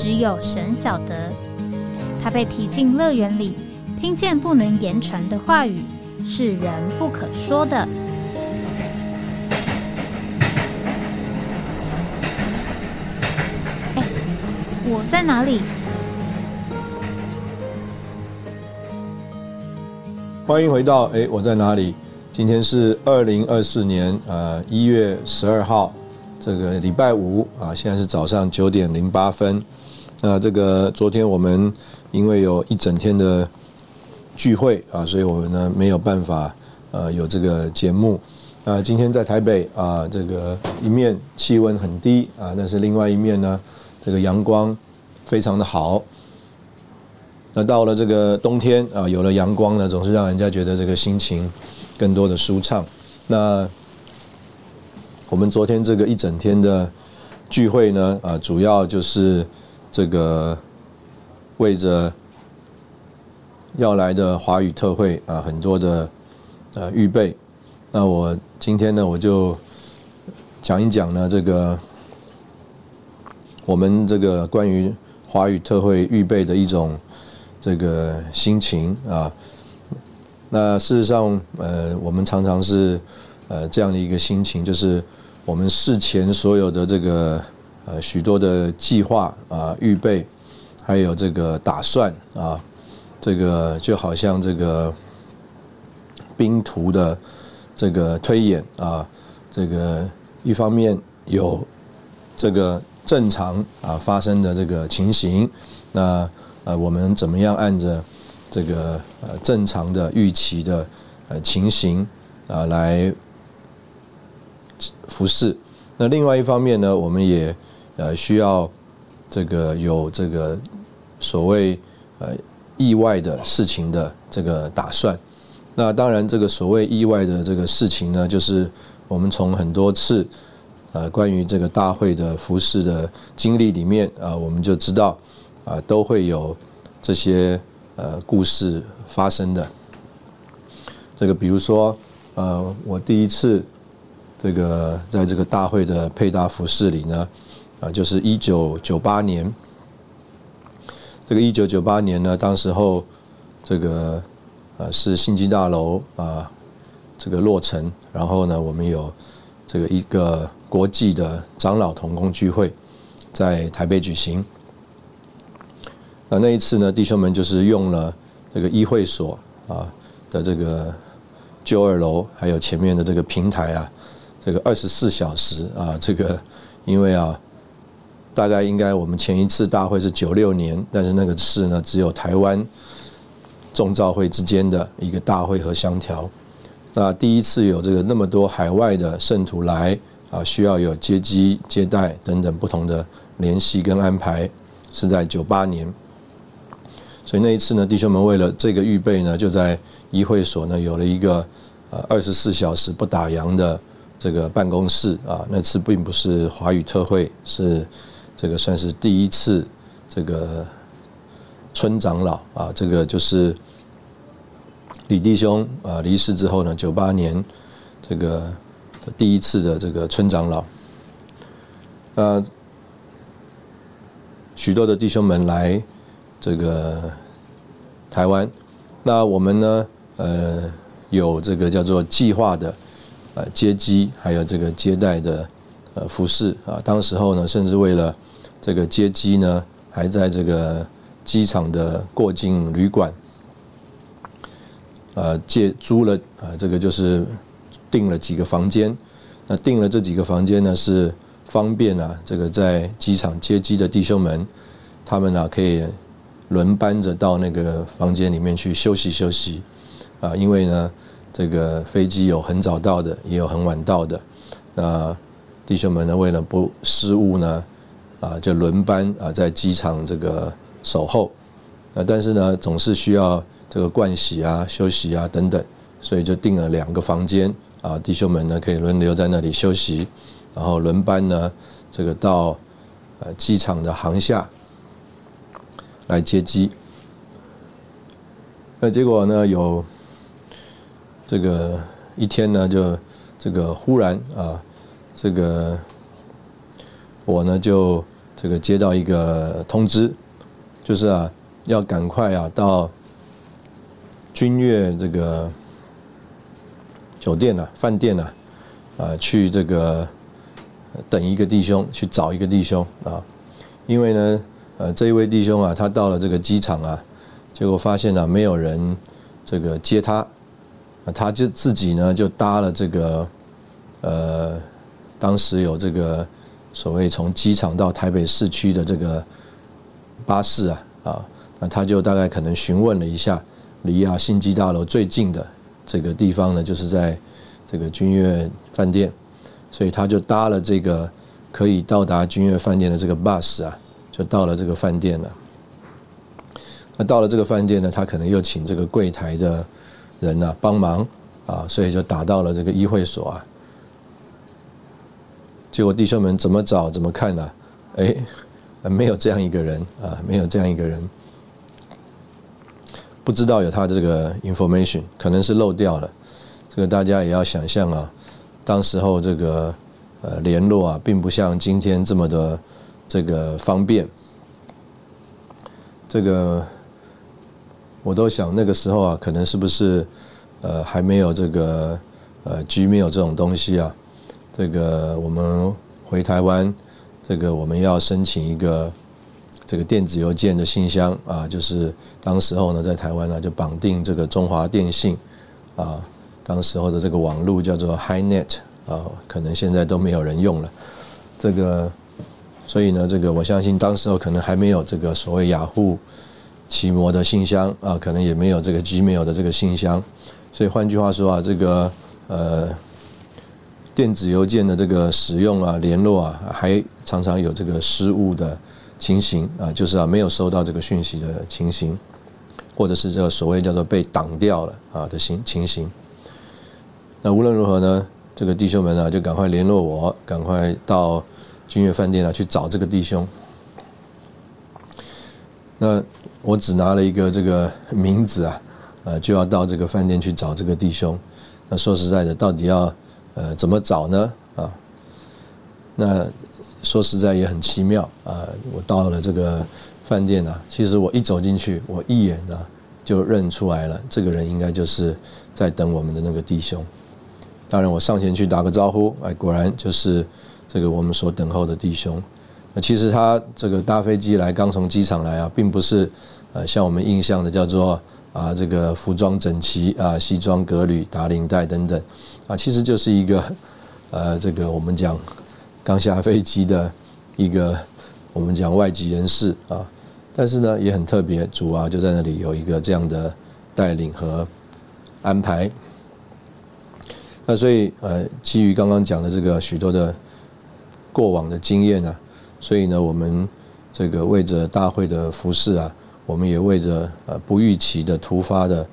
只有神晓得，他被提进乐园里，听见不能言传的话语，是人不可说的。哎，我在哪里？欢迎回到哎，我在哪里？今天是二零二四年呃一月十二号，这个礼拜五啊，现在是早上九点零八分。那这个昨天我们因为有一整天的聚会啊，所以我们呢没有办法呃有这个节目。那今天在台北啊，这个一面气温很低啊，但是另外一面呢，这个阳光非常的好。那到了这个冬天啊，有了阳光呢，总是让人家觉得这个心情更多的舒畅。那我们昨天这个一整天的聚会呢，啊，主要就是。这个为着要来的华语特会啊，很多的呃预备。那我今天呢，我就讲一讲呢，这个我们这个关于华语特会预备的一种这个心情啊。那事实上，呃，我们常常是呃这样的一个心情，就是我们事前所有的这个。呃，许多的计划啊，预备，还有这个打算啊，这个就好像这个兵图的这个推演啊，这个一方面有这个正常啊发生的这个情形，那呃，我们怎么样按着这个呃正常的预期的呃情形啊来服侍？那另外一方面呢，我们也。呃，需要这个有这个所谓呃意外的事情的这个打算。那当然，这个所谓意外的这个事情呢，就是我们从很多次呃关于这个大会的服饰的经历里面啊，我们就知道啊都会有这些呃故事发生的。这个比如说呃，我第一次这个在这个大会的配搭服饰里呢。啊，就是一九九八年，这个一九九八年呢，当时候这个呃是新基大楼啊这个落成，然后呢，我们有这个一个国际的长老同工聚会，在台北举行。那那一次呢，弟兄们就是用了这个议会所啊的这个旧二楼，还有前面的这个平台啊，这个二十四小时啊，这个因为啊。大概应该我们前一次大会是九六年，但是那个事呢，只有台湾众造会之间的一个大会和相调。那第一次有这个那么多海外的圣徒来啊，需要有接机接待等等不同的联系跟安排，是在九八年。所以那一次呢，弟兄们为了这个预备呢，就在议会所呢有了一个呃二十四小时不打烊的这个办公室啊。那次并不是华语特会，是。这个算是第一次，这个村长老啊，这个就是李弟兄啊离世之后呢，九八年这个第一次的这个村长老，那许多的弟兄们来这个台湾，那我们呢，呃，有这个叫做计划的呃接机，还有这个接待的呃服饰啊，当时候呢，甚至为了这个接机呢，还在这个机场的过境旅馆，呃，借租了啊，这个就是订了几个房间。那订了这几个房间呢，是方便啊，这个在机场接机的弟兄们，他们呢可以轮班着到那个房间里面去休息休息啊，因为呢，这个飞机有很早到的，也有很晚到的。那弟兄们呢，为了不失误呢。啊，就轮班啊，在机场这个守候。啊，但是呢，总是需要这个盥洗啊、休息啊等等，所以就订了两个房间啊，弟兄们呢可以轮流在那里休息，然后轮班呢，这个到呃机场的航下来接机。那结果呢，有这个一天呢，就这个忽然啊，这个我呢就这个接到一个通知，就是啊。要赶快啊，到君悦这个酒店呢、饭店呢，啊，去这个等一个弟兄，去找一个弟兄啊，因为呢，呃，这一位弟兄啊，他到了这个机场啊，结果发现呢，没有人这个接他，啊，他就自己呢就搭了这个，呃，当时有这个所谓从机场到台北市区的这个巴士啊，啊。那他就大概可能询问了一下，离啊新基大楼最近的这个地方呢，就是在这个君悦饭店，所以他就搭了这个可以到达君悦饭店的这个 bus 啊，就到了这个饭店了。那到了这个饭店呢，他可能又请这个柜台的人呢帮忙啊，所以就打到了这个医会所啊。结果弟兄们怎么找怎么看呢？哎，没有这样一个人啊，没有这样一个人。不知道有他的这个 information，可能是漏掉了。这个大家也要想象啊，当时候这个呃联络啊，并不像今天这么的这个方便。这个我都想那个时候啊，可能是不是呃还没有这个呃 Gmail 这种东西啊？这个我们回台湾，这个我们要申请一个。这个电子邮件的信箱啊，就是当时候呢，在台湾呢就绑定这个中华电信啊，当时候的这个网络叫做 HiNet 啊，可能现在都没有人用了。这个，所以呢，这个我相信当时候可能还没有这个所谓雅虎奇摩的信箱啊，可能也没有这个 Gmail 的这个信箱。所以换句话说啊，这个呃电子邮件的这个使用啊、联络啊，还常常有这个失误的。情形啊，就是啊，没有收到这个讯息的情形，或者是这个所谓叫做被挡掉了啊的情情形。那无论如何呢，这个弟兄们呢，就赶快联络我，赶快到君悦饭店啊去找这个弟兄。那我只拿了一个这个名字啊，呃，就要到这个饭店去找这个弟兄。那说实在的，到底要呃怎么找呢？啊，那。说实在也很奇妙啊！我到了这个饭店呢，其实我一走进去，我一眼呢就认出来了，这个人应该就是在等我们的那个弟兄。当然，我上前去打个招呼，哎，果然就是这个我们所等候的弟兄。那其实他这个搭飞机来，刚从机场来啊，并不是呃像我们印象的叫做啊这个服装整齐啊，西装革履、打领带等等啊，其实就是一个呃这个我们讲。刚下飞机的一个我们讲外籍人士啊，但是呢也很特别，主啊就在那里有一个这样的带领和安排。那所以呃，基于刚刚讲的这个许多的过往的经验啊，所以呢，我们这个为着大会的服饰啊，我们也为着呃不预期的突发的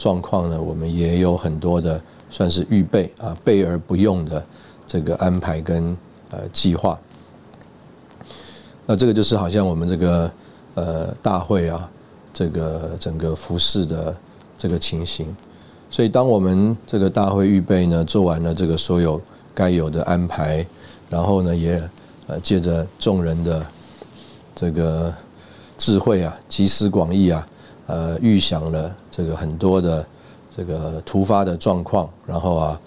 状况呢，我们也有很多的算是预备啊备而不用的这个安排跟。呃，计划。那这个就是好像我们这个呃大会啊，这个整个服饰的这个情形。所以，当我们这个大会预备呢，做完了这个所有该有的安排，然后呢，也呃借着众人的这个智慧啊，集思广益啊，呃，预想了这个很多的这个突发的状况，然后啊。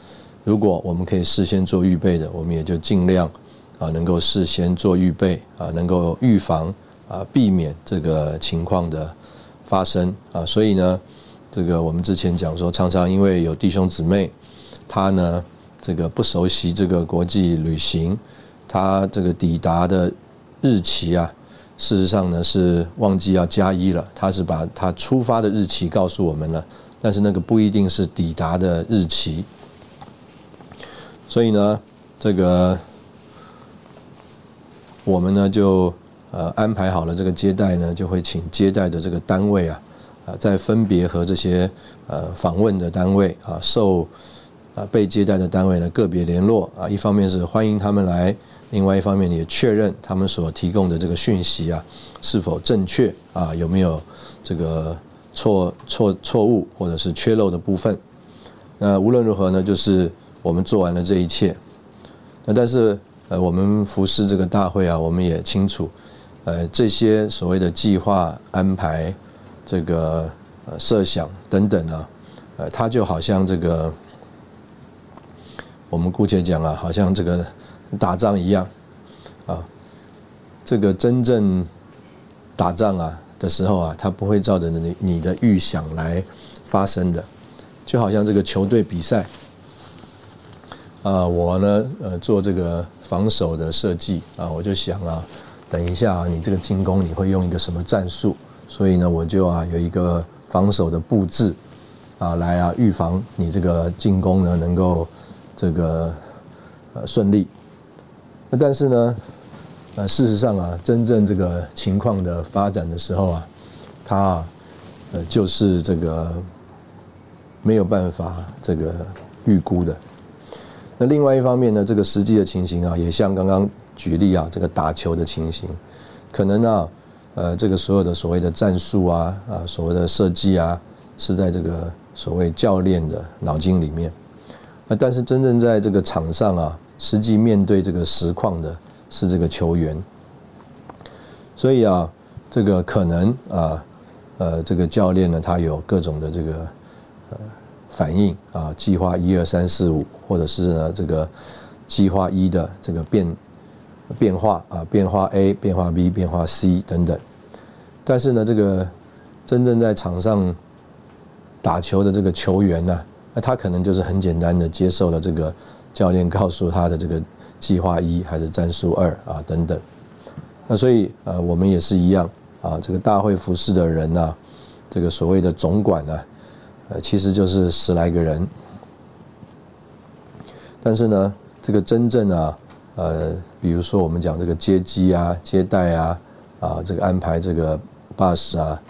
如果我们可以事先做预备的，我们也就尽量啊，能够事先做预备啊，能够预防啊，避免这个情况的发生啊。所以呢，这个我们之前讲说，常常因为有弟兄姊妹，他呢这个不熟悉这个国际旅行，他这个抵达的日期啊，事实上呢是忘记要加一了，他是把他出发的日期告诉我们了，但是那个不一定是抵达的日期。所以呢，这个我们呢就呃安排好了这个接待呢，就会请接待的这个单位啊，啊再分别和这些呃访问的单位啊受啊被接待的单位呢个别联络啊，一方面是欢迎他们来，另外一方面也确认他们所提供的这个讯息啊是否正确啊，有没有这个错错错误或者是缺漏的部分。那无论如何呢，就是我们做完了这一切。那但是呃，我们服侍这个大会啊，我们也清楚，呃，这些所谓的计划安排、这个呃设想等等啊，呃，它就好像这个，我们姑且讲啊，好像这个打仗一样啊，这个真正打仗啊的时候啊，它不会照着你你的预想来发生的。就好像这个球队比赛，啊，我呢，呃，做这个防守的设计啊，我就想啊，等一下啊，你这个进攻你会用一个什么战术？所以呢，我就啊有一个防守的布置啊，来啊预防你这个进攻呢能够这个呃顺利。那但是呢，呃，事实上啊，真正这个情况的发展的时候啊，它呃就是这个。没有办法这个预估的。那另外一方面呢，这个实际的情形啊，也像刚刚举例啊，这个打球的情形，可能啊，呃，这个所有的所谓的战术啊，啊，所谓的设计啊，是在这个所谓教练的脑筋里面。那但是真正在这个场上啊，实际面对这个实况的是这个球员。所以啊，这个可能啊，呃，这个教练呢，他有各种的这个。呃，反应啊，计划一二三四五，或者是呢这个计划一的这个变变化啊，变化 A、变化 B、变化 C 等等。但是呢，这个真正在场上打球的这个球员呢，那他可能就是很简单的接受了这个教练告诉他的这个计划一还是战术二啊等等。那所以呃，我们也是一样啊，这个大会服侍的人呢，这个所谓的总管呢。呃，其实就是十来个人，但是呢，这个真正啊，呃，比如说我们讲这个接机啊、接待啊、啊，这个安排这个 bus 啊、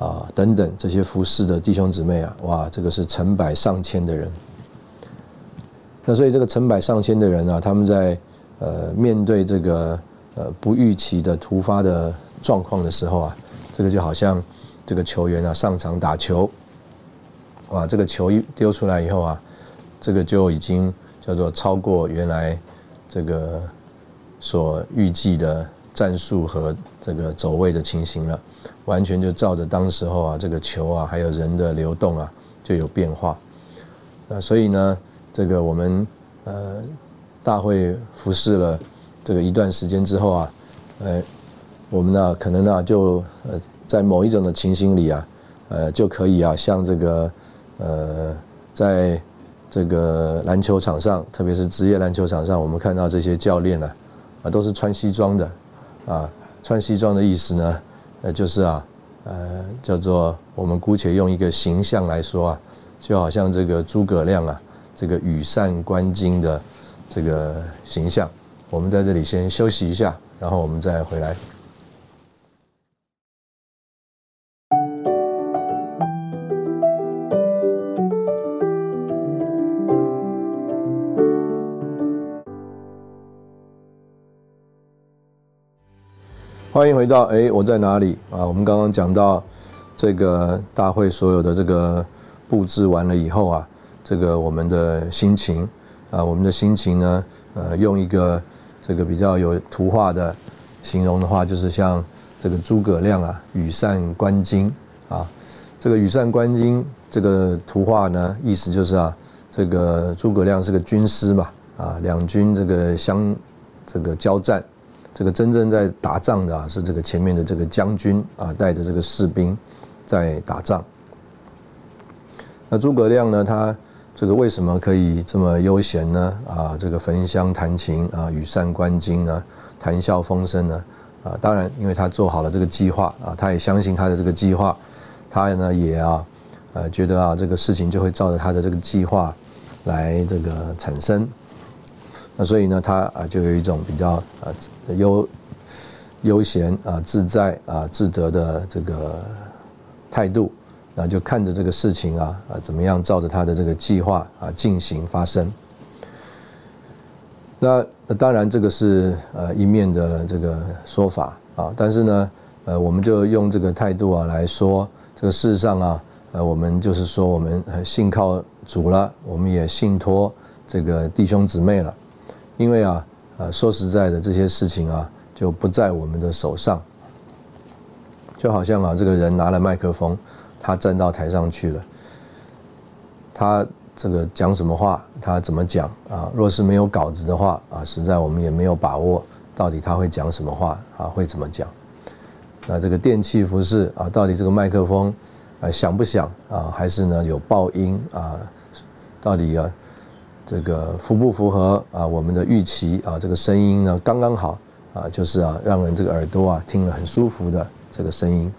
啊等等这些服饰的弟兄姊妹啊，哇，这个是成百上千的人。那所以这个成百上千的人啊，他们在呃面对这个呃不预期的突发的状况的时候啊，这个就好像这个球员啊上场打球。哇，这个球一丢出来以后啊，这个就已经叫做超过原来这个所预计的战术和这个走位的情形了，完全就照着当时候啊这个球啊还有人的流动啊就有变化。那所以呢，这个我们呃大会服侍了这个一段时间之后啊，呃，我们呢可能呢就呃在某一种的情形里啊，呃就可以啊像这个。呃，在这个篮球场上，特别是职业篮球场上，我们看到这些教练呢，啊，都是穿西装的，啊，穿西装的意思呢，呃，就是啊，呃，叫做我们姑且用一个形象来说啊，就好像这个诸葛亮啊，这个羽扇纶巾的这个形象。我们在这里先休息一下，然后我们再回来。欢迎回到哎，我在哪里啊？我们刚刚讲到这个大会所有的这个布置完了以后啊，这个我们的心情啊，我们的心情呢，呃，用一个这个比较有图画的形容的话，就是像这个诸葛亮啊，羽扇纶巾啊。这个羽扇纶巾这个图画呢，意思就是啊，这个诸葛亮是个军师嘛，啊，两军这个相这个交战。这个真正在打仗的啊，是这个前面的这个将军啊，带着这个士兵在打仗。那诸葛亮呢，他这个为什么可以这么悠闲呢？啊，这个焚香弹琴啊，羽扇纶巾呢，谈笑风生呢？啊，当然，因为他做好了这个计划啊，他也相信他的这个计划，他呢也啊，呃，觉得啊，这个事情就会照着他的这个计划来这个产生。那所以呢，他啊就有一种比较啊悠悠闲啊、自在啊、自得的这个态度，那就看着这个事情啊啊怎么样照着他的这个计划啊进行发生。那那当然这个是呃一面的这个说法啊，但是呢呃我们就用这个态度啊来说，这个事实上啊呃我们就是说我们信靠主了，我们也信托这个弟兄姊妹了，因为啊呃说实在的这些事情啊就不在我们的手上，就好像啊这个人拿了麦克风，他站到台上去了，他。这个讲什么话，他怎么讲啊？若是没有稿子的话啊，实在我们也没有把握到底他会讲什么话啊，会怎么讲？那这个电器服饰啊，到底这个麦克风啊响不响啊？还是呢有爆音啊？到底啊这个符不符合啊我们的预期啊？这个声音呢刚刚好啊，就是啊让人这个耳朵啊听了很舒服的这个声音。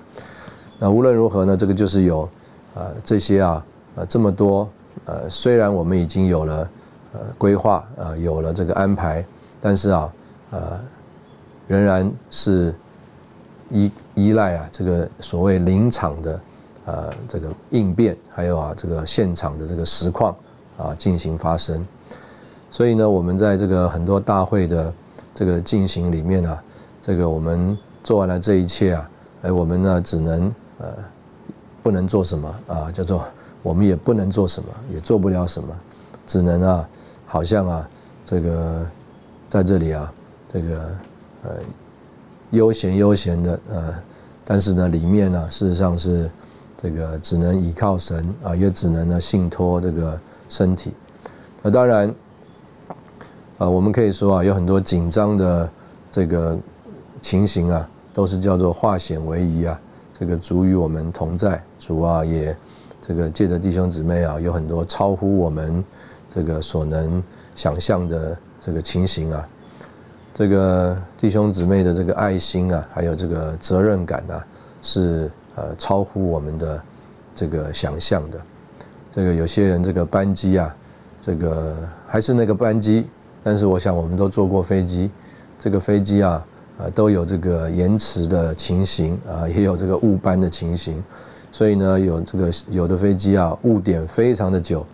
那无论如何呢，这个就是有啊这些啊啊这么多。呃，虽然我们已经有了呃规划，呃有了这个安排，但是啊，呃，仍然是依依赖啊这个所谓临场的呃这个应变，还有啊这个现场的这个实况啊进行发生。所以呢，我们在这个很多大会的这个进行里面啊，这个我们做完了这一切啊，哎，我们呢只能呃不能做什么啊，叫做。我们也不能做什么，也做不了什么，只能啊，好像啊，这个在这里啊，这个呃悠闲悠闲的呃，但是呢，里面呢，事实上是这个只能依靠神啊，也只能呢信托这个身体。那当然，啊，我们可以说啊，有很多紧张的这个情形啊，都是叫做化险为夷啊，这个主与我们同在，主啊也。这个借着弟兄姊妹啊，有很多超乎我们这个所能想象的这个情形啊。这个弟兄姊妹的这个爱心啊，还有这个责任感啊，是呃超乎我们的这个想象的。这个有些人这个班机啊，这个还是那个班机，但是我想我们都坐过飞机，这个飞机啊啊都有这个延迟的情形啊，也有这个误班的情形。所以呢，有这个有的飞机啊误点非常的久，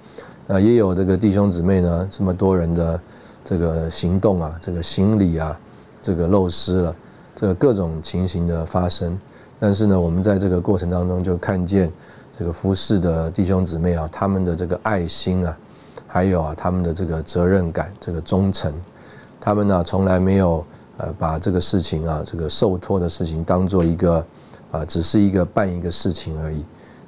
啊，也有这个弟兄姊妹呢这么多人的这个行动啊，这个行李啊，这个漏失了，这个各种情形的发生。但是呢，我们在这个过程当中就看见这个服侍的弟兄姊妹啊，他们的这个爱心啊，还有啊他们的这个责任感、这个忠诚，他们呢从来没有呃把这个事情啊，这个受托的事情当做一个。啊，只是一个办一个事情而已，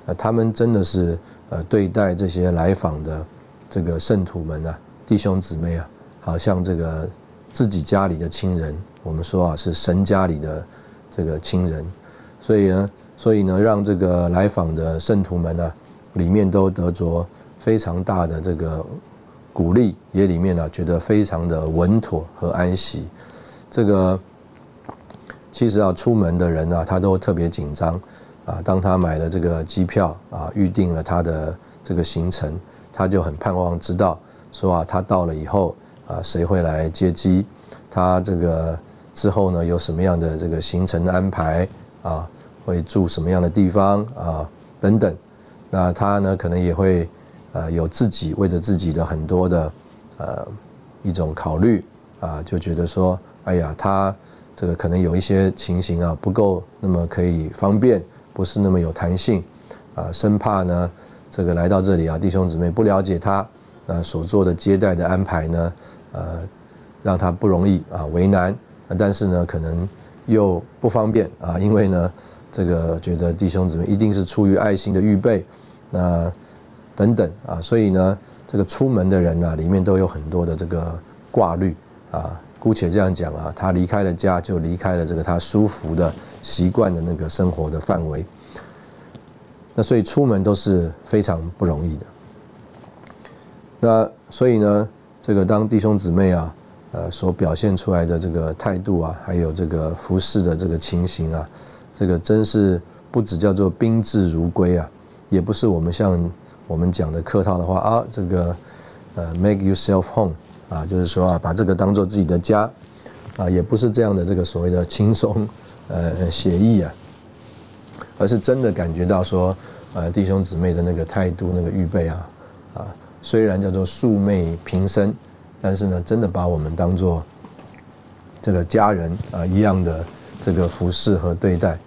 呃，他们真的是呃对待这些来访的这个圣徒们啊，弟兄姊妹啊，好像这个自己家里的亲人，我们说啊是神家里的这个亲人，所以呢，所以呢，让这个来访的圣徒们呢，里面都得着非常大的这个鼓励，也里面呢觉得非常的稳妥和安息，这个。其实啊，出门的人啊，他都特别紧张啊。当他买了这个机票啊，预定了他的这个行程，他就很盼望知道说啊，他到了以后啊，谁会来接机？他这个之后呢，有什么样的这个行程安排啊？会住什么样的地方啊？等等。那他呢，可能也会呃有自己为着自己的很多的呃一种考虑啊，就觉得说，哎呀，他。这个可能有一些情形啊不够那么可以方便，不是那么有弹性，啊，生怕呢这个来到这里啊弟兄姊妹不了解他，那所做的接待的安排呢，呃，让他不容易啊为难，但是呢可能又不方便啊，因为呢这个觉得弟兄姊妹一定是出于爱心的预备，那等等啊，所以呢这个出门的人呢里面都有很多的这个挂虑啊。姑且这样讲啊，他离开了家，就离开了这个他舒服的习惯的那个生活的范围。那所以出门都是非常不容易的。那所以呢，这个当弟兄姊妹啊，呃，所表现出来的这个态度啊，还有这个服侍的这个情形啊，这个真是不只叫做宾至如归啊，也不是我们像我们讲的客套的话啊，这个呃，make yourself home。啊，就是说啊，把这个当做自己的家，啊，也不是这样的这个所谓的轻松呃写意啊，而是真的感觉到说，呃弟兄姊妹的那个态度、那个预备啊，啊，虽然叫做素昧平生，但是呢，真的把我们当做这个家人啊一样的这个服侍和对待，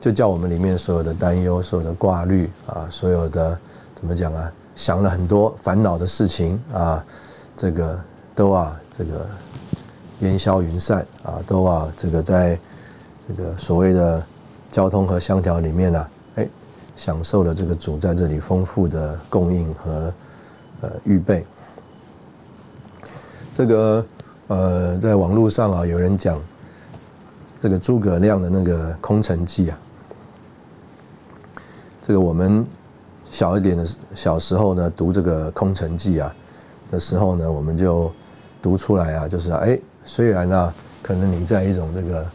就叫我们里面所有的担忧、所有的挂虑啊，所有的怎么讲啊，想了很多烦恼的事情啊，这个都啊这个烟消云散啊，都啊这个在这个所谓的交通和香调里面呢，哎，享受了这个主在这里丰富的供应和呃预备。这个呃，在网络上啊，有人讲这个诸葛亮的那个《空城计》啊，这个我们小一点的小时候呢，读这个《空城计》啊的时候呢，我们就读出来啊，就是哎，虽然呢，可能你在一种这个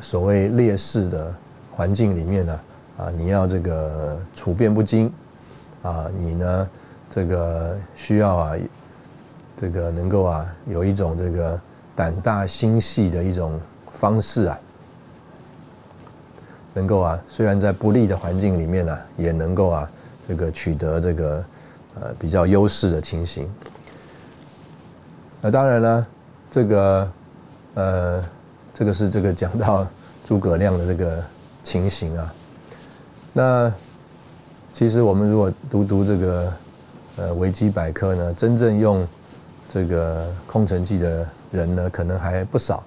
所谓劣势的环境里面呢，啊，你要这个处变不惊啊，你呢，这个需要啊。这个能够啊，有一种这个胆大心细的一种方式啊，能够啊，虽然在不利的环境里面呢，也能够啊，这个取得这个呃比较优势的情形。那当然了，这个呃，这个是这个讲到诸葛亮的这个情形啊。那其实我们如果读读这个呃维基百科呢，真正用这个空城计的人呢，可能还不少。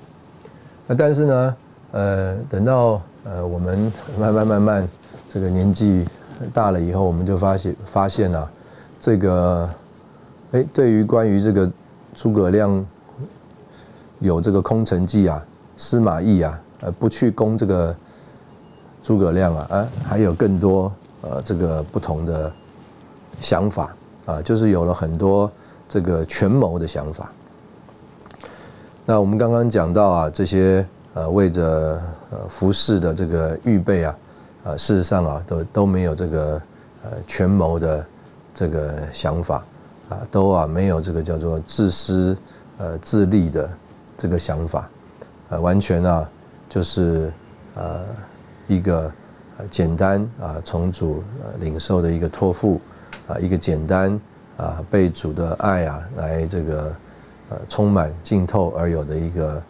那但是呢，呃，等到呃我们慢慢慢慢这个年纪大了以后，我们就发现发现啊，这个哎，对于关于这个诸葛亮有这个空城计啊，司马懿啊，呃，不去攻这个诸葛亮啊，啊，还有更多呃这个不同的想法啊，就是有了很多。这个权谋的想法。那我们刚刚讲到啊，这些呃为着呃服饰的这个预备啊，呃事实上啊都都没有这个呃权谋的这个想法啊，都啊没有这个叫做自私呃自利的这个想法，呃完全啊就是呃一个简单啊从主领受的一个托付啊一个简单。啊，被主的爱啊，来这个呃充满浸透而有的一个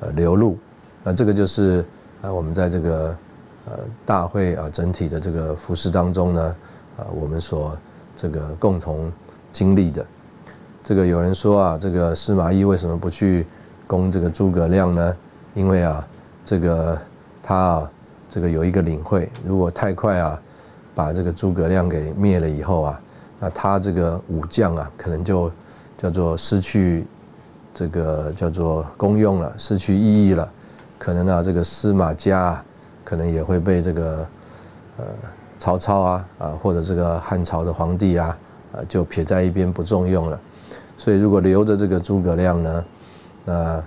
呃流露，那这个就是啊我们在这个呃大会啊整体的这个服饰当中呢，啊我们所这个共同经历的。这个有人说啊，这个司马懿为什么不去攻这个诸葛亮呢？因为啊，这个他啊这个有一个领会，如果太快啊把这个诸葛亮给灭了以后啊。那他这个武将啊，可能就叫做失去这个叫做功用了，失去意义了。可能啊，这个司马家可能也会被这个呃曹操啊啊或者这个汉朝的皇帝啊啊就撇在一边不重用了。所以如果留着这个诸葛亮呢，那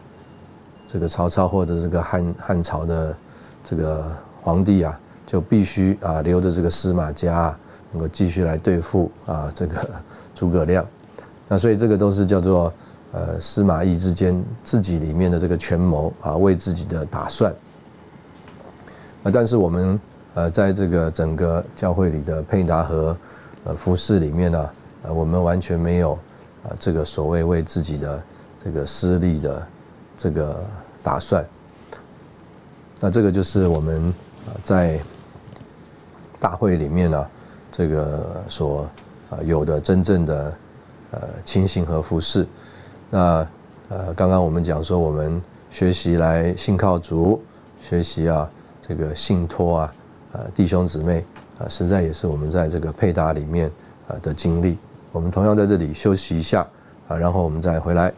这个曹操或者这个汉汉朝的这个皇帝啊，就必须啊留着这个司马家。能够继续来对付啊这个 诸葛亮，那所以这个都是叫做呃司马懿之间自己里面的这个权谋啊为自己的打算啊，但是我们呃在这个整个教会里的配搭和服饰里面呢，呃我们完全没有啊这个所谓为自己的这个私利的这个打算，那这个就是我们啊在大会里面呢。这个所啊有的真正的呃清醒和服饰，那呃刚刚我们讲说我们学习来信靠主，学习啊这个信托啊呃弟兄姊妹啊实在也是我们在这个配搭里面啊的经历。我们同样在这里休息一下啊，然后我们再回来。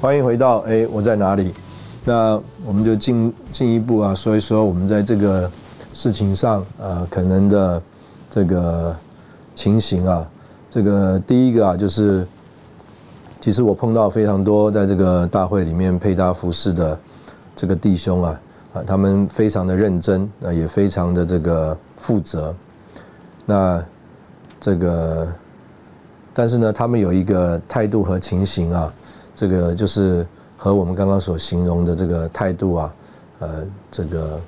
欢迎回到哎，我在哪里？那我们就进进一步啊，说一说我们在这个事情上啊，可能的这个情形啊。这个第一个啊，就是其实我碰到非常多在这个大会里面配搭服饰的这个弟兄啊啊，他们非常的认真，啊，也非常的这个负责。那这个，但是呢，他们有一个态度和情形啊，这个就是和我们刚刚所形容的这个态度啊，呃，这个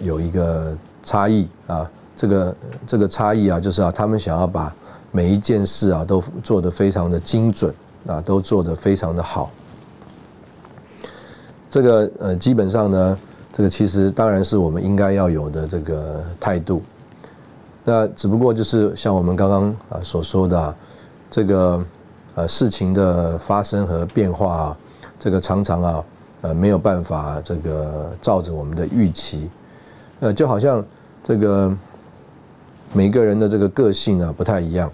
有一个差异啊。这个这个差异啊，就是啊，他们想要把每一件事啊都做得非常的精准啊，都做得非常的好。这个呃，基本上呢，这个其实当然是我们应该要有的这个态度。那只不过就是像我们刚刚啊所说的，这个呃事情的发生和变化啊，这个常常啊呃没有办法这个照着我们的预期，呃就好像这个。每个人的这个个性啊不太一样，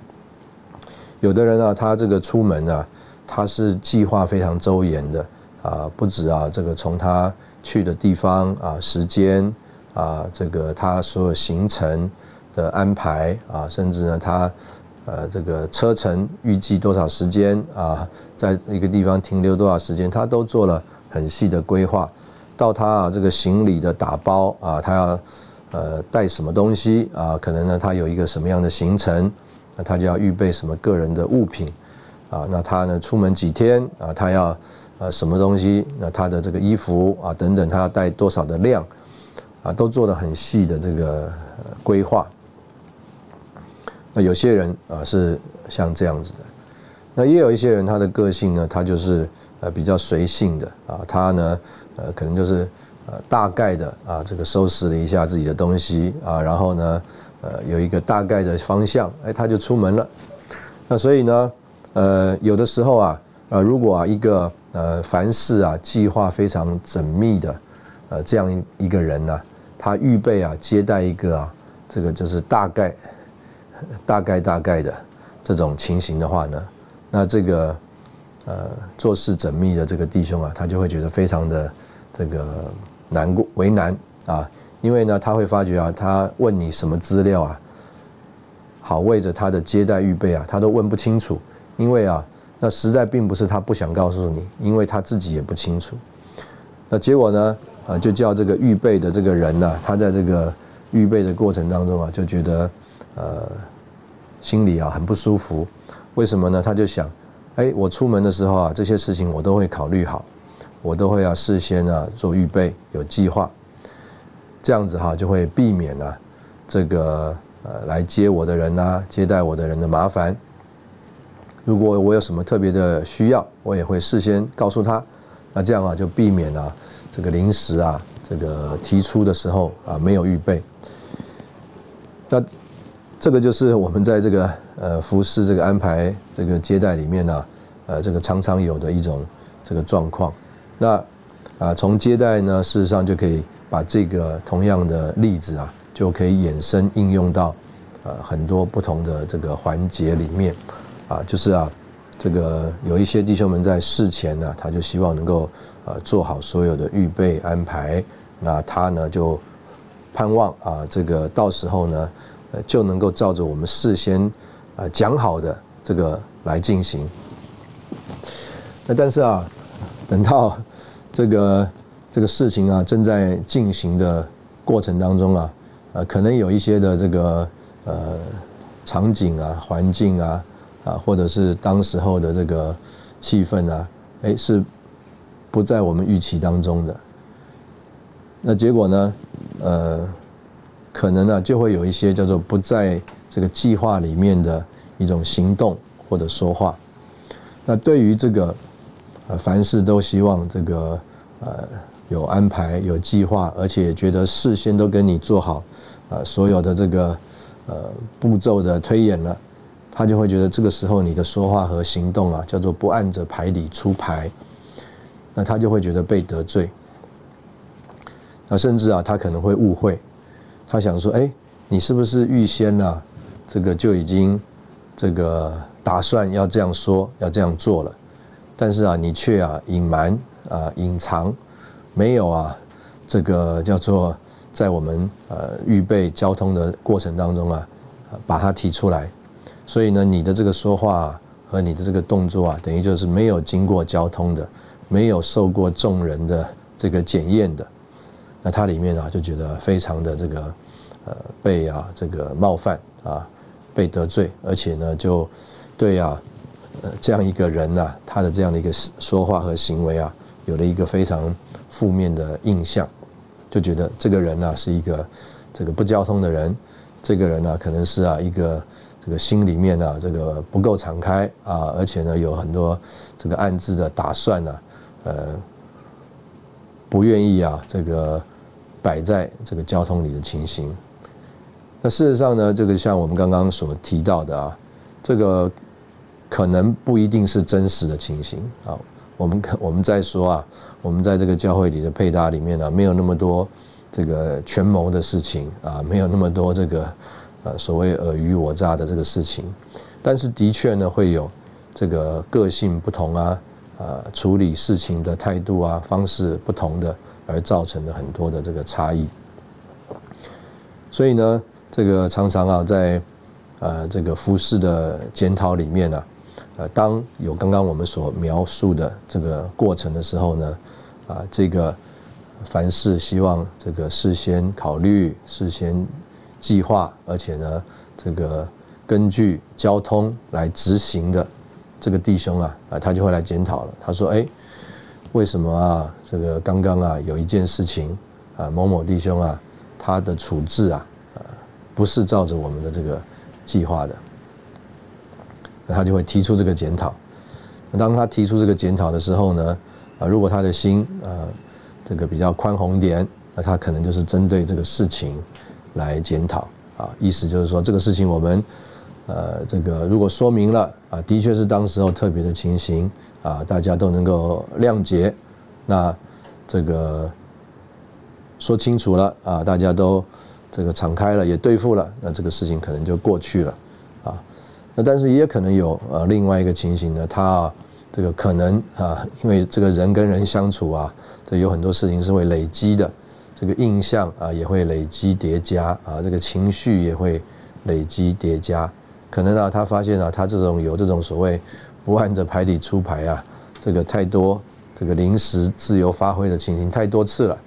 有的人啊，他这个出门啊，他是计划非常周延的啊，不止啊，这个从他去的地方啊，时间啊，这个他所有行程的安排啊，甚至呢，他呃这个车程预计多少时间啊，在一个地方停留多少时间，他都做了很细的规划，到他啊这个行李的打包啊，他要。呃，带什么东西啊？可能呢，他有一个什么样的行程，那他就要预备什么个人的物品啊？那他呢，出门几天啊？他要呃什么东西？那他的这个衣服啊等等，他要带多少的量啊？都做了很细的这个规划。那有些人啊是像这样子的，那也有一些人，他的个性呢，他就是呃比较随性的啊，他呢呃可能就是。呃，大概的啊，这个收拾了一下自己的东西啊，然后呢，呃，有一个大概的方向，哎，他就出门了。那所以呢，呃，有的时候啊，呃，如果啊一个呃凡事啊计划非常缜密的呃这样一个人呢，他预备啊接待一个啊这个就是大概大概大概的这种情形的话呢，那这个呃做事缜密的这个弟兄啊，他就会觉得非常的这个。难过为难啊，因为呢，他会发觉啊，他问你什么资料啊，好为着他的接待预备啊，他都问不清楚，因为啊，那实在并不是他不想告诉你，因为他自己也不清楚。那结果呢，啊，就叫这个预备的这个人呢，他在这个预备的过程当中啊，就觉得呃心里啊很不舒服。为什么呢？他就想，哎，我出门的时候啊，这些事情我都会考虑好。我都会要事先啊做预备，有计划，这样子哈就会避免了这个呃来接我的人呐，接待我的人的麻烦。如果我有什么特别的需要，我也会事先告诉他，那这样啊就避免了这个临时啊这个提出的时候啊没有预备。那这个就是我们在这个呃服饰这个安排这个接待里面呢，呃这个常常有的一种这个状况。那啊，从接待呢，事实上就可以把这个同样的例子啊，就可以衍生应用到呃很多不同的这个环节里面啊，就是啊，这个有一些弟兄们在事前呢，他就希望能够呃做好所有的预备安排，那他呢就盼望啊，这个到时候呢，呃就能够照着我们事先啊讲好的这个来进行。那但是啊。等到这个这个事情啊正在进行的过程当中啊，呃，可能有一些的这个呃场景啊、环境啊啊，或者是当时候的这个气氛啊，哎，是不在我们预期当中的。那结果呢，呃，可能呢就会有一些叫做不在这个计划里面的一种行动或者说话。那对于这个。呃，凡事都希望这个呃有安排、有计划，而且觉得事先都跟你做好，呃，所有的这个呃步骤的推演了，他就会觉得这个时候你的说话和行动啊，叫做不按着牌理出牌，那他就会觉得被得罪，那甚至啊，他可能会误会，他想说，哎，你是不是预先呢，这个就已经这个打算要这样说，要这样做了？但是啊，你却啊隐瞒啊隐藏，没有啊这个叫做在我们呃预备交通的过程当中啊，把它提出来，所以呢，你的这个说话和你的这个动作啊，等于就是没有经过交通的，没有受过众人的这个检验的。那他里面啊就觉得非常的这个呃被啊这个冒犯啊被得罪，而且呢就对啊呃这样一个人呐，他的这样的一个说话和行为啊，有了一个非常负面的印象，就觉得这个人呢是一个这个不交通的人，这个人呢可能是啊一个这个心里面啊这个不够敞开啊，而且呢有很多这个暗自的打算呢，呃不愿意啊这个。摆在这个交通里的情形，那事实上呢，这个像我们刚刚所提到的啊，这个可能不一定是真实的情形啊。我们 我们在说啊，我们在这个教会里的配搭里面呢，没有那么多这个权谋的事情啊，没有那么多这个呃所谓尔虞我诈的这个事情，但是的确呢，会有这个个性不同啊，呃处理事情的态度啊方式不同的。而造成的很多的这个差异，所以呢，这个常常啊，在呃这个服饰的检讨里面呢，呃，当有刚刚我们所描述的这个过程的时候呢，啊，这个凡事希望这个事先考虑、事先计划，而且呢，这个根据交通来执行的这个弟兄啊，啊，他就会来检讨了。他说：“哎。”为什么啊？这个刚刚啊，有一件事情啊，某某弟兄啊，他的处置啊，呃，不是照着我们的这个计划的，那他就会提出这个检讨。当他提出这个检讨的时候呢，啊，如果他的心啊，这个比较宽宏点，那他可能就是针对这个事情来检讨啊，意思就是说这个事情我们呃，这个如果说明了啊，的确是当时候特别的情形。啊，大家都能够谅解，那这个说清楚了啊，大家都这个敞开了，也对付了，那这个事情可能就过去了。那但是也可能有呃另外一个情形呢，他啊这个可能啊，因为这个人跟人相处啊，这有很多事情是会累积的，这个印象啊也会累积叠加啊，这个情绪也会累积叠加，可能啊他发现啊，他这种有这种所谓。不按着牌理出牌啊，这个太多，这个临时自由发挥的情形太多次了。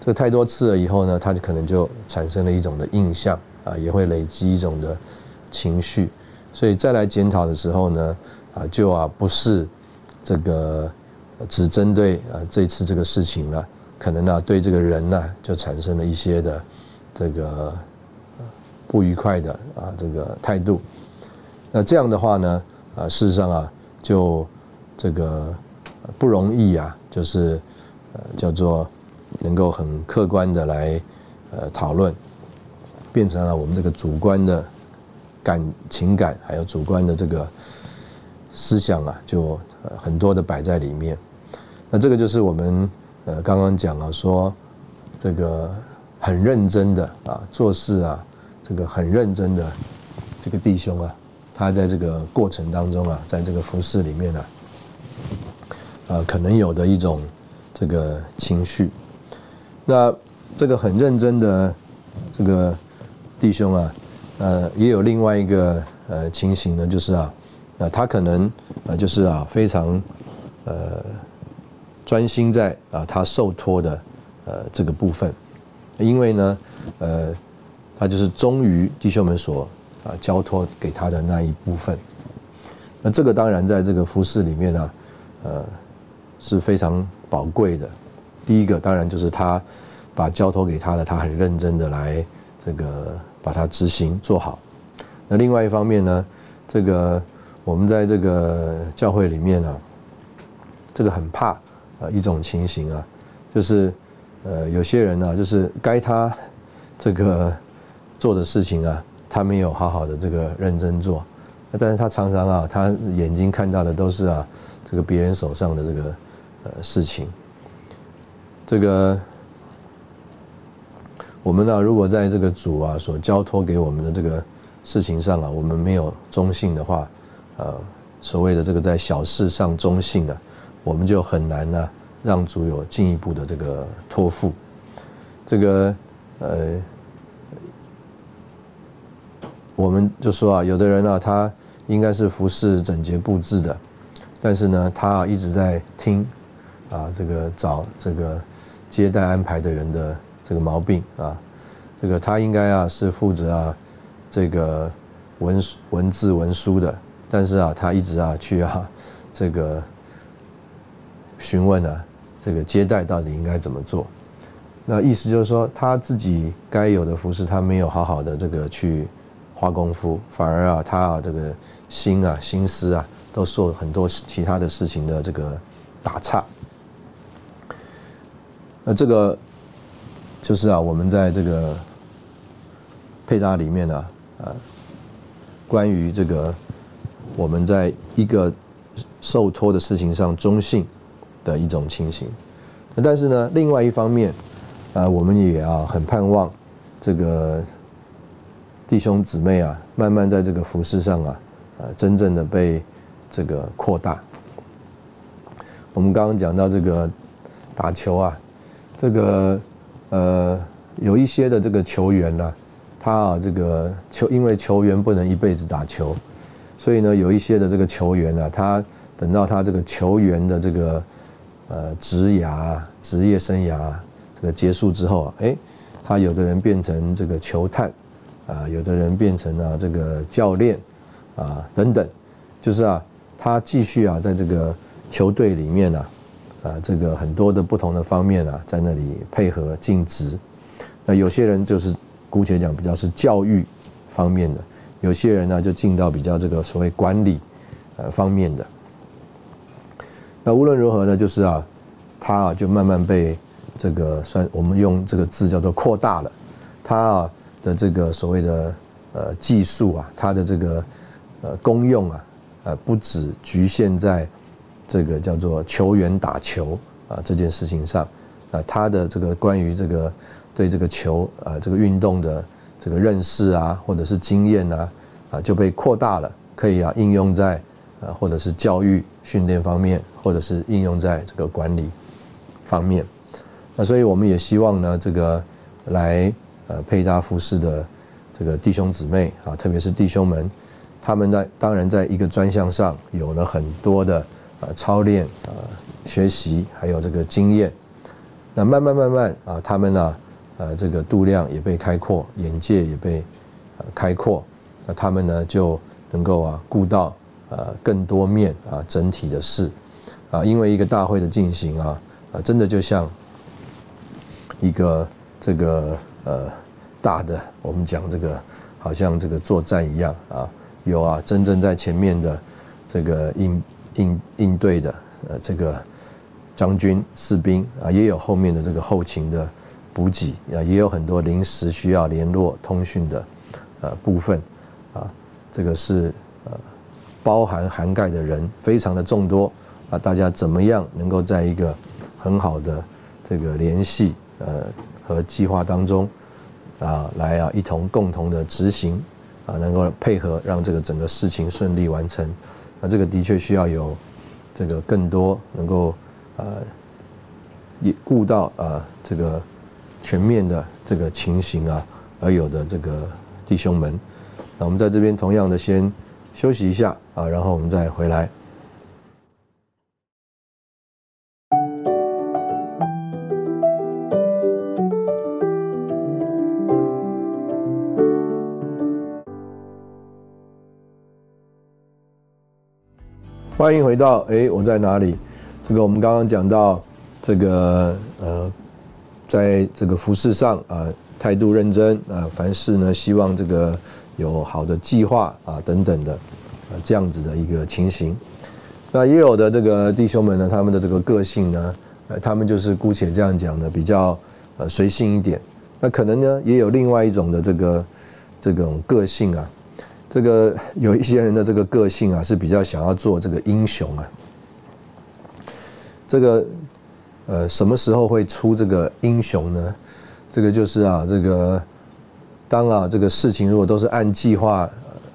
这个太多次了以后呢，他就可能就产生了一种的印象啊，也会累积一种的情绪。所以再来检讨的时候呢，啊，就啊不是这个只针对啊这次这个事情了，可能呢对这个人呢就产生了一些的这个不愉快的啊这个态度。那这样的话呢？啊，事实上啊，就这个不容易啊，就是呃叫做能够很客观的来呃讨论，变成了我们这个主观的感情感，还有主观的这个思想啊，就很多的摆在里面。那这个就是我们呃刚刚讲了说，这个很认真的啊做事啊，这个很认真的这个弟兄啊。他在这个过程当中啊，在这个服饰里面呢，呃，可能有的一种这个情绪。那这个很认真的这个弟兄啊，呃，也有另外一个呃情形呢，就是啊，那他可能呃就是啊非常呃专心在啊他受托的呃这个部分，因为呢，呃，他就是忠于弟兄们所。啊，交托给他的那一部分，那这个当然在这个服饰里面呢，呃，是非常宝贵的。第一个当然就是他把交托给他的，他很认真的来这个把它执行做好。那另外一方面呢，这个我们在这个教会里面呢，这个很怕啊一种情形啊，就是呃有些人呢，就是该他这个做的事情啊。他没有好好的这个认真做，但是他常常啊，他眼睛看到的都是啊，这个别人手上的这个呃事情。这个我们呢，如果在这个主啊所交托给我们的这个事情上啊，我们没有忠信的话，呃，所谓的这个在小事上忠信啊，我们就很难呢让主有进一步的这个托付。这个呃。我们就说啊，有的人啊，他应该是服饰整洁布置的，但是呢，他一直在听，啊，这个找这个接待安排的人的这个毛病啊。这个他应该啊是负责啊这个文文字文书的，但是啊他一直啊去啊这个询问啊这个接待到底应该怎么做。那意思就是说他自己该有的服饰他没有好好的这个去花功夫，反而啊他啊这个心啊心思啊都受很多其他的事情的这个打岔。那这个就是啊，我们在这个配搭里面呢，啊，关于这个我们在一个受托的事情上中性的一种情形。但是呢，另外一方面，啊，我们也啊很盼望这个弟兄姊妹啊，慢慢在这个服饰上啊，啊，真正的被这个扩大。我们刚刚讲到这个打球啊。这个呃，有一些的这个球员呢，他啊，这个球因为球员不能一辈子打球，所以呢，有一些的这个球员呢，他等到他这个球员的这个呃职涯、职业生涯这个结束之后啊，哎，他有的人变成这个球探啊，有的人变成了这个教练啊等等，就是啊，他继续啊，在这个球队里面呢。啊这个很多的不同的方面啊，在那里配合尽职。那有些人就是姑且讲比较是教育方面的，有些人呢就进到比较这个所谓管理呃方面的。那无论如何呢，就是啊，他啊就慢慢被这个算我们用这个字叫做扩大了。他啊的这个所谓的呃技术啊，他的这个呃功用啊，呃不止局限在。这个叫做球员打球啊这件事情上，啊他的这个关于这个对这个球啊这个运动的这个认识啊或者是经验啊啊就被扩大了，可以啊应用在啊或者是教育训练方面，或者是应用在这个管理方面。那所以我们也希望呢这个来呃配搭服饰的这个弟兄姊妹啊，特别是弟兄们，他们在当然在一个专项上有了很多的。啊，操练啊，学习，还有这个经验，那慢慢慢慢啊，他们呢，呃，这个度量也被开阔，眼界也被呃开阔，那他们呢就能够啊顾到呃更多面啊整体的事啊，因为一个大会的进行啊啊，真的就像一个这个呃大的我们讲这个好像这个作战一样啊，有啊真正在前面的这个应。应应对的呃这个将军士兵啊，也有后面的这个后勤的补给啊，也有很多临时需要联络通讯的呃部分啊，这个是呃包含涵盖的人非常的众多啊，大家怎么样能够在一个很好的这个联系呃和计划当中啊来啊一同共同的执行啊，能够配合让这个整个事情顺利完成。那这个的确需要有这个更多能够呃也顾到呃这个全面的这个情形啊而有的这个弟兄们，那我们在这边同样的先休息一下啊，然后我们再回来。欢迎回到哎，我在哪里？这个我们刚刚讲到这个呃，在这个服饰上啊，态度认真啊，凡事呢希望这个有好的计划啊等等的啊这样子的一个情形。那也有的这个弟兄们呢，他们的这个个性呢，呃，他们就是姑且这样讲的，比较呃随性一点。那可能呢，也有另外一种的这个这种个性啊。这个有一些人的这个个性啊，是比较想要做这个英雄啊。这个呃，什么时候会出这个英雄呢？这个就是啊，这个当啊，这个事情如果都是按计划、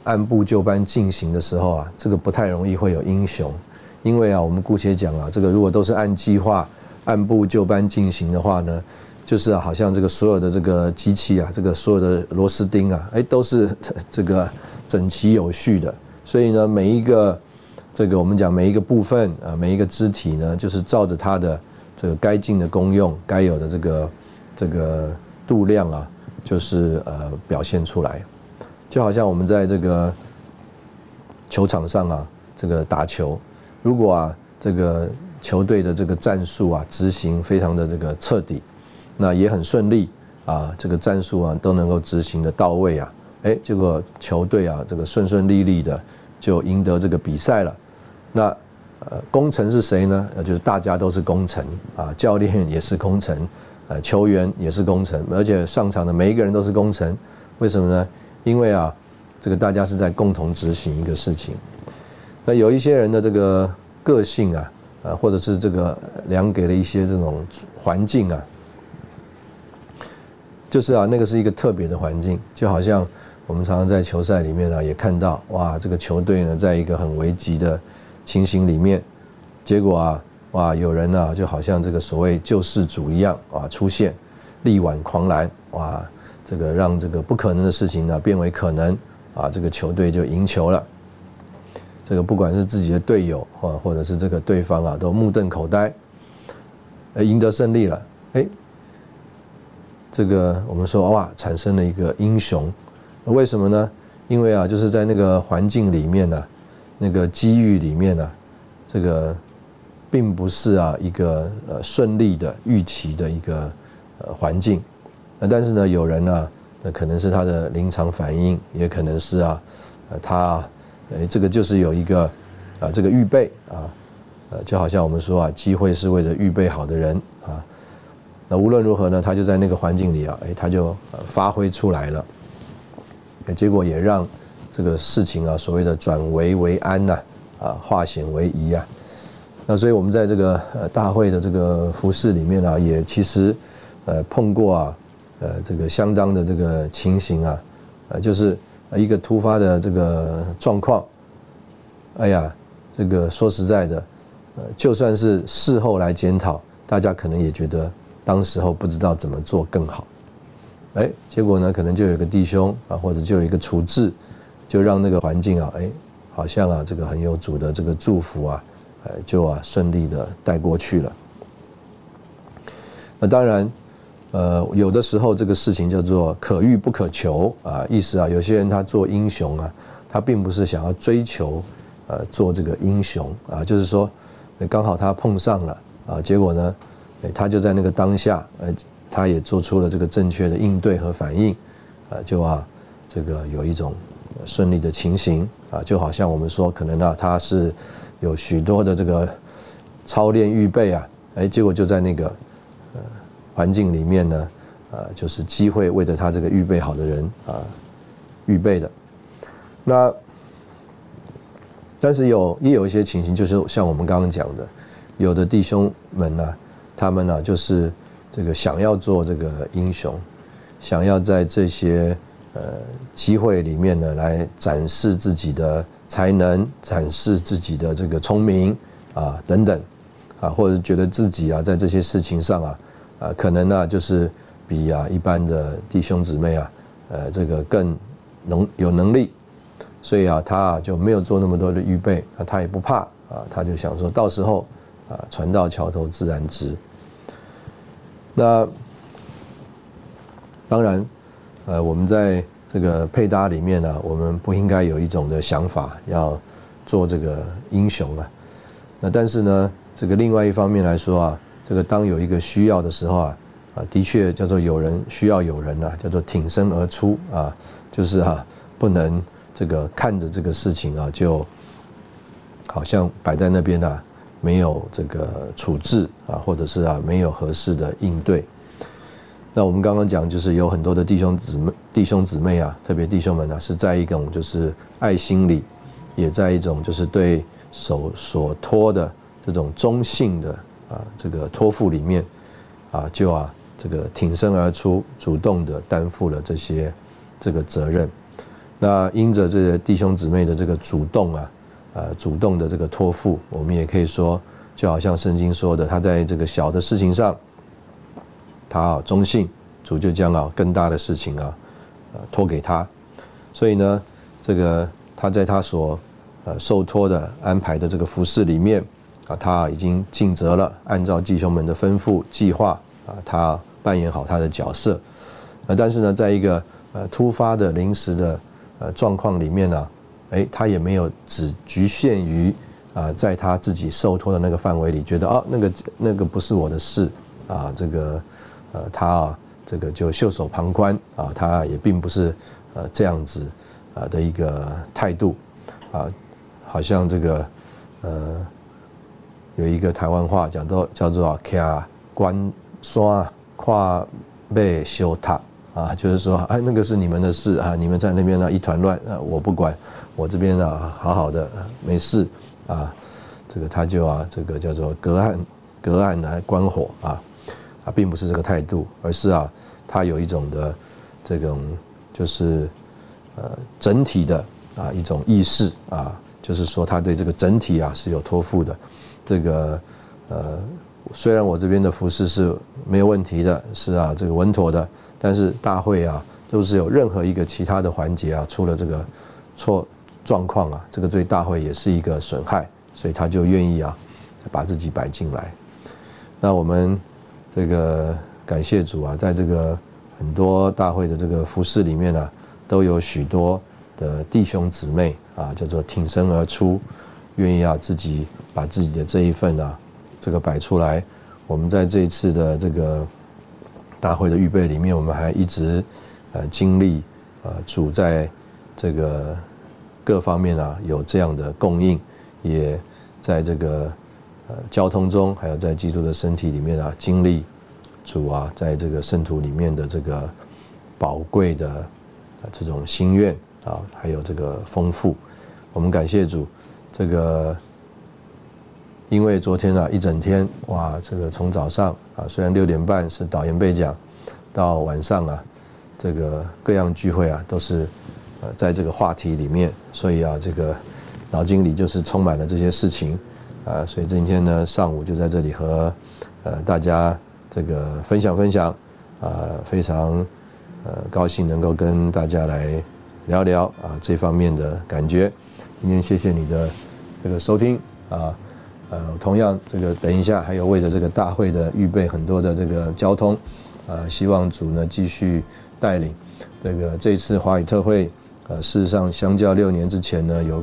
按部就班进行的时候啊，这个不太容易会有英雄。因为啊，我们姑且讲啊，这个如果都是按计划、按部就班进行的话呢，就是啊，好像这个所有的这个机器啊，这个所有的螺丝钉啊，哎，都是这个。整齐有序的，所以呢，每一个这个我们讲每一个部分啊，每一个肢体呢，就是照着它的这个该尽的功用，该有的这个这个度量啊，就是呃表现出来，就好像我们在这个球场上啊，这个打球，如果啊这个球队的这个战术啊执行非常的这个彻底，那也很顺利啊，这个战术啊都能够执行的到位啊，哎，结果球队啊这个顺顺利利的就赢得这个比赛了，那。呃，功臣是谁呢？呃，就是大家都是功臣啊，教练也是功臣，呃，球员也是功臣，而且上场的每一个人都是功臣。为什么呢？因为啊，这个大家是在共同执行一个事情。那有一些人的这个个性啊，呃，或者是这个量给了一些这种环境啊，就是啊，那个是一个特别的环境，就好像我们常常在球赛里面呢也看到，哇，这个球队呢在一个很危急的。情形里面，结果啊，哇，有人呢，就好像这个所谓救世主一样啊，出现，力挽狂澜，哇，这个让这个不可能的事情呢变为可能，啊，这个球队就赢球了。这个不管是自己的队友或或者是这个对方啊，都目瞪口呆，呃，赢得胜利了。哎，这个我们说哇，产生了一个英雄，为什么呢？因为啊，就是在那个环境里面呢。那个机遇里面呢，这个并不是啊一个呃顺利的预期的一个呃环境，那但是呢有人呢，那可能是他的临场反应，也可能是啊，呃他呃这个就是有一个啊这个预备啊，呃就好像我们说啊机会是为了预备好的人啊，那无论如何呢，他就在那个环境里啊，哎他就发挥出来了，结果也让。这个事情啊，所谓的转危为安呐，啊化险为夷啊，那所以我们在这个呃大会的这个服饰里面啊，也其实呃碰过啊，呃这个相当的这个情形啊，呃就是一个突发的这个状况，哎呀，这个说实在的，呃就算是事后来检讨，大家可能也觉得当时候不知道怎么做更好，哎，结果呢，可能就有个弟兄啊，或者就有一个处置。就让那个环境啊，哎，好像啊，这个很有主的这个祝福啊，哎，就啊顺利的带过去了。那当然，呃，有的时候这个事情叫做可遇不可求啊，意思啊，有些人他做英雄啊，他并不是想要追求，呃，做这个英雄啊，就是说，刚好他碰上了啊，结果呢，他就在那个当下，呃，他也做出了这个正确的应对和反应，啊，就啊，这个有一种。顺利的情形啊，就好像我们说，可能呢，他是有许多的这个操练预备啊，哎，结果就在那个环境里面呢，呃，就是机会为了他这个预备好的人啊预备的。那但是有也有一些情形，就是像我们刚刚讲的，有的弟兄们呢，他们呢就是这个想要做这个英雄，想要在这些。呃，机会里面呢，来展示自己的才能，展示自己的这个聪明啊，等等，啊，或者觉得自己啊，在这些事情上啊，啊，可能呢，就是比啊一般的弟兄姊妹啊，呃，这个更能有能力，所以啊，他啊就没有做那么多的预备，啊，他也不怕啊，他就想说到时候啊，船到桥头自然直。那当然。呃，我们在这个配搭里面呢，我们不应该有一种的想法要做这个英雄啊。那但是呢，这个另外一方面来说啊，这个当有一个需要的时候啊，啊，的确叫做有人需要有人啊，叫做挺身而出啊，就是啊，不能这个看着这个事情啊，就好像摆在那边啊，没有这个处置啊，或者是啊，没有合适的应对。那我们刚刚讲，就是有很多的弟兄姊妹、弟兄姊妹啊，特别弟兄们呢，是在一种就是爱心里，也在一种就是对手所托的这种忠信的啊这个托付里面，啊就啊这个挺身而出，主动的担负了这些这个责任。那因着这些弟兄姊妹的这个主动啊，呃主动的这个托付，我们也可以说，就好像圣经说的，他在这个小的事情上。他啊忠信，主就将啊更大的事情啊，呃托给他，所以呢，这个他在他所呃受托的安排的这个服饰里面啊，他已经尽责了，按照弟兄们的吩咐计划啊，他扮演好他的角色。那但是呢，在一个呃突发的临时的呃状况里面呢，哎，他也没有只局限于啊，在他自己受托的那个范围里，觉得啊，那个那个不是我的事啊，这个呃他啊，这个就袖手旁观啊，他也并不是呃这样子啊的一个态度啊，好像这个呃有一个台湾话讲到叫做“卡关山跨背修塔”。啊，就是说，哎，那个是你们的事啊，你们在那边呢一团乱啊，我不管，我这边啊好好的没事啊，这个他就啊，这个叫做隔岸隔岸来观火啊，啊，并不是这个态度，而是啊，他有一种的这种就是呃整体的啊一种意识啊，就是说他对这个整体啊是有托付的，这个呃虽然我这边的服饰是没有问题的，是啊这个稳妥的。但是大会啊，都是有任何一个其他的环节啊，出了这个错状况啊，这个对大会也是一个损害，所以他就愿意啊，把自己摆进来。那我们这个感谢主啊，在这个很多大会的这个服饰里面呢，都有许多的弟兄姊妹啊，叫做挺身而出，愿意啊自己把自己的这一份啊，这个摆出来。我们在这一次的这个。大会的预备里面，我们还一直呃经历呃主在这个各方面啊有这样的供应，也在这个呃交通中，还有在基督的身体里面啊经历主啊在这个圣徒里面的这个宝贵的这种心愿啊，还有这个丰富，我们感谢主这个。因为昨天啊，一整天哇，这个从早上啊，虽然六点半是导演备讲，到晚上啊，这个各样聚会啊，都是呃在这个话题里面，所以啊，这个脑筋里就是充满了这些事情啊，所以今天呢上午就在这里和呃大家这个分享分享啊，非常呃高兴能够跟大家来聊聊啊这方面的感觉。今天谢谢你的这个收听啊。呃，同样，这个等一下还有为了这个大会的预备很多的这个交通，啊，希望主呢继续带领。这个这次华语特会，呃，事实上相较六年之前呢，有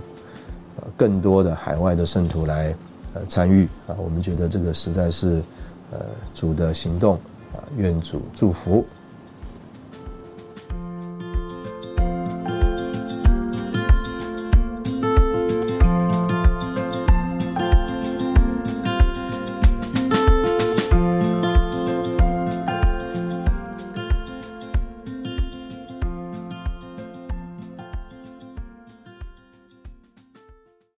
更多的海外的圣徒来呃参与啊，我们觉得这个实在是呃主的行动啊，愿主祝福。